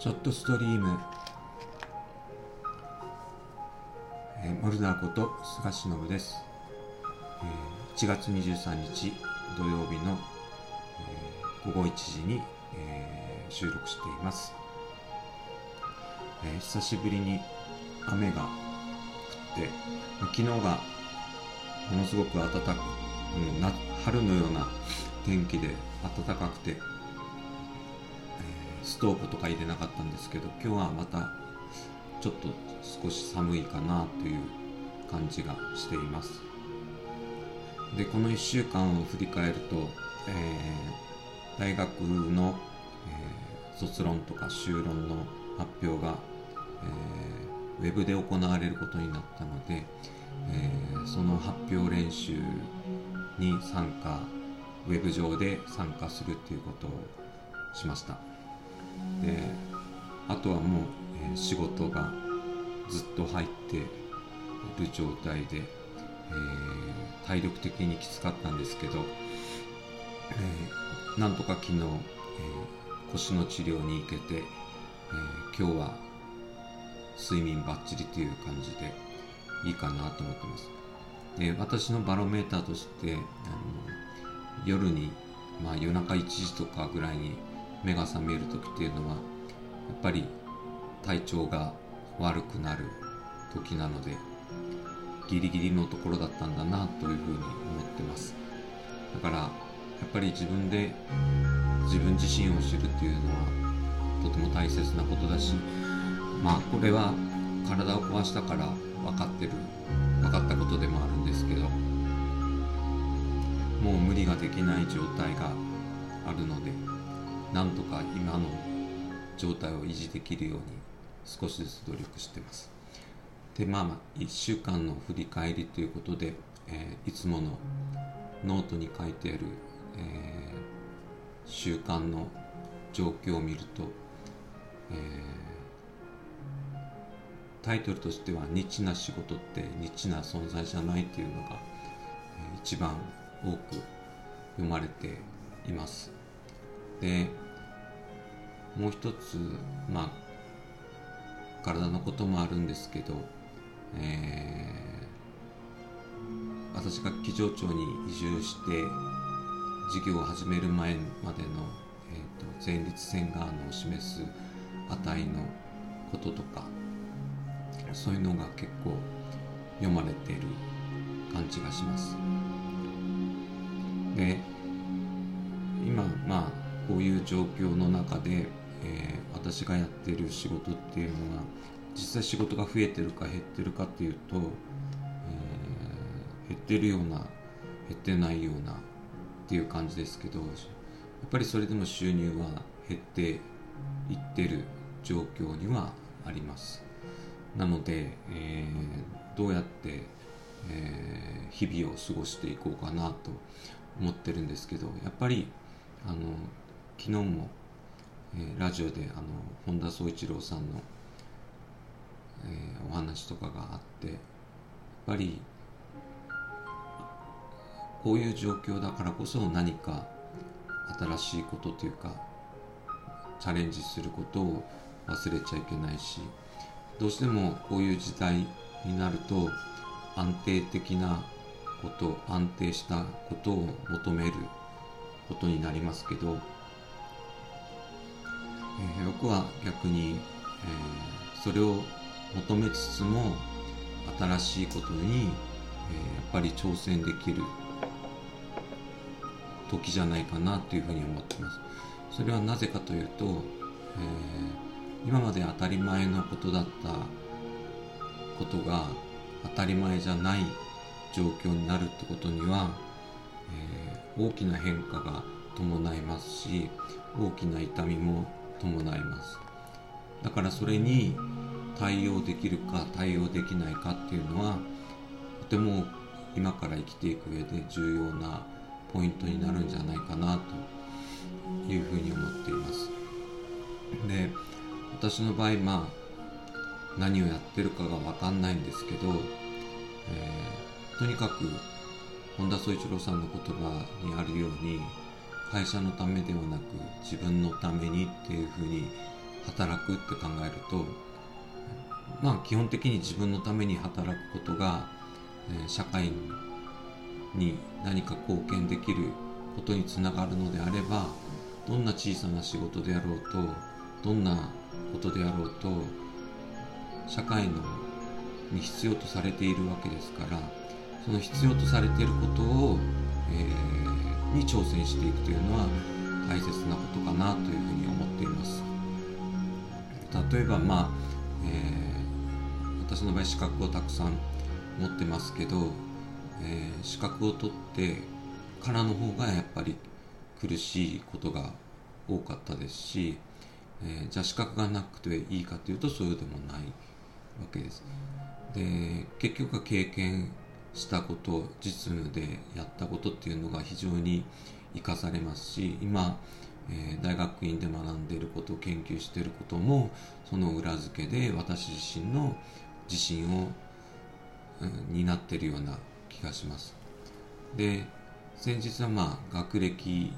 ショットストリーム、えー、モルダーこと菅忍です、えー、1月23日土曜日の、えー、午後1時に、えー、収録しています、えー、久しぶりに雨が降って昨日がものすごく暖かく、うん、な春のような天気で暖かくてストーブとか入れなかったんですけど今日はまたちょっと少し寒いかなという感じがしています。でこの1週間を振り返ると、えー、大学の、えー、卒論とか修論の発表が、えー、ウェブで行われることになったので、えー、その発表練習に参加ウェブ上で参加するっていうことをしました。であとはもう、えー、仕事がずっと入っている状態で、えー、体力的にきつかったんですけど、えー、なんとか昨日、えー、腰の治療に行けて、え今日は睡眠バッチリという感じでいいかなと思ってます。で私のバロメーターとしてあの夜に、まあ、夜中1時とかぐらいに目が覚める時っていうのはやっぱり体調が悪くなる時なのでギリギリのところだったんだなというふうに思ってます。だからやっぱり自分で自分自身を知るっていうのはとても大切なことだしまあこれは体を壊したから分かってる分かったことでもあるんですけどもう無理ができない状態があるのでなんとか今の状態を維持できるように少しずつ努力してます。でまあまあ1週間の振り返りということで、えー、いつものノートに書いてある、えー、習慣の状況を見ると、えー、タイトルとしては「ニッチな仕事ってニッチな存在じゃない」というのが、えー、一番多く読まれています。でもう一つまあ体のこともあるんですけど、えー、私が木城町に移住して事業を始める前までの、えーと、前立腺がんの示す値のこととかそういうのが結構読まれている感じがします。で今まあこういう状況の中でえー、私がやってる仕事っていうのは実際仕事が増えてるか減ってるかっていうと、えー、減ってるような減ってないようなっていう感じですけどやっぱりそれでも収入は減っていってる状況にはあります。なので、えー、どうやって、えー、日々を過ごしていこうかなと思ってるんですけどやっぱりあの昨日もえー、ラジオであの本田宗一郎さんの、えー、お話とかがあってやっぱりこういう状況だからこそ何か新しいことというかチャレンジすることを忘れちゃいけないしどうしてもこういう時代になると安定的なこと安定したことを求めることになりますけどえ、僕は逆に、えー、それを求めつつも新しいことに、えー、やっぱり挑戦できる時じゃないかなというふうに思ってます。それはなぜかというと、えー、今まで当たり前のことだったことが当たり前じゃない状況になるってことには、えー、大きな変化が伴いますし大きな痛みも伴います。だからそれに対応できるか対応できないかっていうのはとても今から生きていく上で重要なポイントになるんじゃないかなというふうに思っています。で私の場合まあ何をやってるかが分かんないんですけど、えー、とにかく本田宗一郎さんの言葉にあるように会社のためではなく自分のためにっていうふうに働くって考えるとまあ基本的に自分のために働くことが、え、社会に何か貢献できることにつながるのであればどんな小さな仕事であろうとどんなことであろうと社会のに必要とされているわけですからその必要とされていることを、えー、に挑戦していくというのは大切なことかなというふうに思っています例えばまあ、えー、私の場合資格をたくさん持ってますけど、えー、資格を取ってからの方がやっぱり苦しいことが多かったですし、えー、じゃあ資格がなくていいかというとそうでもないわけです。で結局は経験したこと実務でやったことっていうのが非常に生かされますし今、えー、大学院で学んでいること研究していることもその裏付けで私自身の自信を、うん、担っているような気がします。で先日はまあ学歴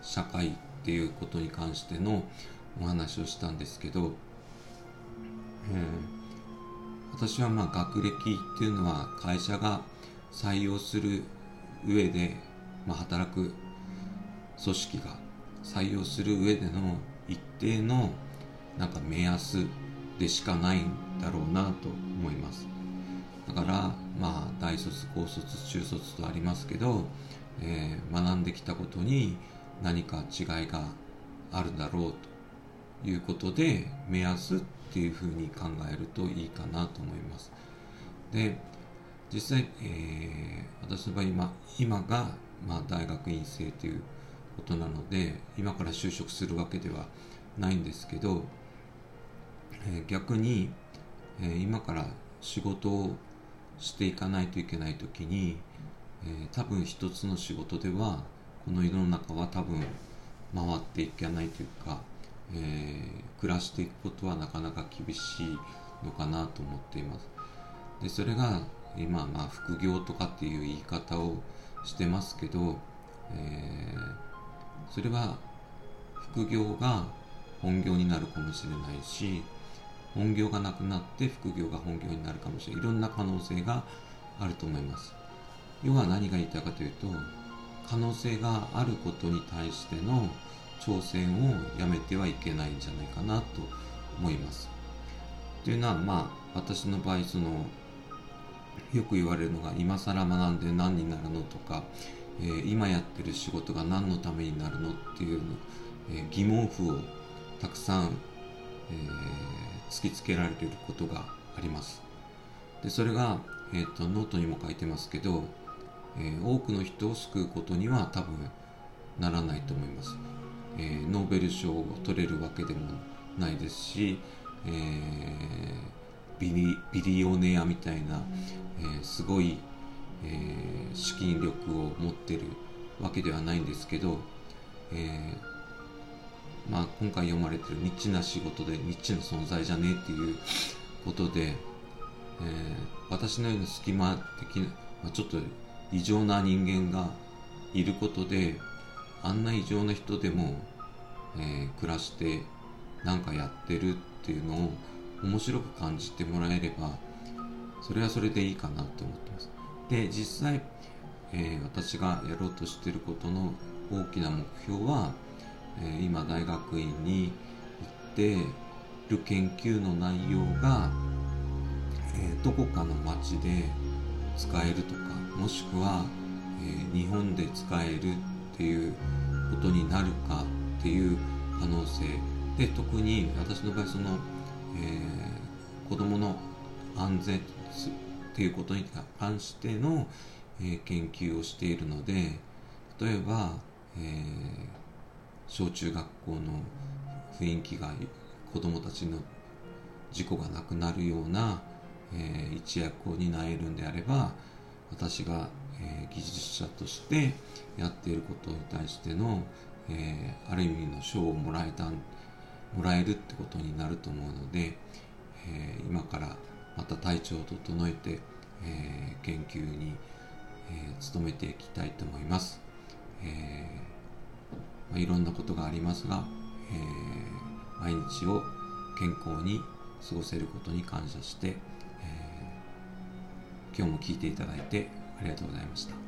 社会っていうことに関してのお話をしたんですけど、えー、私はまあ学歴っていうのは会社が採用する上で、まあ、働く組織が採用する上での一定のなんか目安でしかないんだろうなと思います。だからまあ大卒高卒中卒とありますけど、えー、学んできたことに何か違いがあるだろうと。いうことで目安っていうふうに考えるといいかなと思います。で実際、えー、私の場合今今が、まあ、大学院生ということなので今から就職するわけではないんですけど、えー、逆に、えー、今から仕事をしていかないといけない時に、えー、多分一つの仕事ではこの世の中は多分回っていけないというか、えー、暮らしていくことはなかなか厳しいのかなと思っています。でそれが今まあ副業とかっていう言い方をしてますけど、えー、それは副業が本業になるかもしれないし本業がなくなって副業が本業になるかもしれない。いろんな可能性があると思います。要は何が言いたいかというと可能性があることに対しての挑戦をやめてはいけないんじゃないかなと思います。というのはまあ私の場合そのよく言われるのが今更学んで何になるのとか、えー、今やってる仕事が何のためになるのっていうの、えー、疑問符をたくさん、えー、突きつけられていることがあります。でそれが、えーとノートにも書いてますけどえ、多くの人を救うことには多分ならないと思います、えー、ノーベル賞を取れるわけでもないですし、えー、ビリビリオネアみたいな、えー、すごい、えー、資金力を持ってるわけではないんですけど、えーまあ、今回読まれてるニッチな仕事でニッチな存在じゃねえっていうことで、えー、私のような隙間的な、まあ、ちょっと異常な人間がいることであんな異常な人でも、えー、暮らして何かやってるっていうのを面白く感じてもらえればそれはそれでいいかなと思ってます。で実際、えー、私がやろうとしてることの大きな目標は、えー、今大学院に行ってる研究の内容が、えどこかの町で使えるとかもしくは、えー、日本で使えるっていうことになるかっていう可能性。で特に私の場合その、えー、子どもの安全っていうことに関しての、えー、研究をしているので例えば、えー、小中学校の雰囲気が子どもたちの事故がなくなるような、えー、一役を担えるんであれば私が、えー、技術者としてやっていることに対しての、えー、ある意味の賞をもらえたもらえるってことになると思うので、えー、今からまた体調を整えて、えー、研究に、えー、努めていきたいと思います、えーまあ、いろんなことがありますが、えー、毎日を健康に過ごせることに感謝して、えー、今日も聞いていただいてありがとうございました。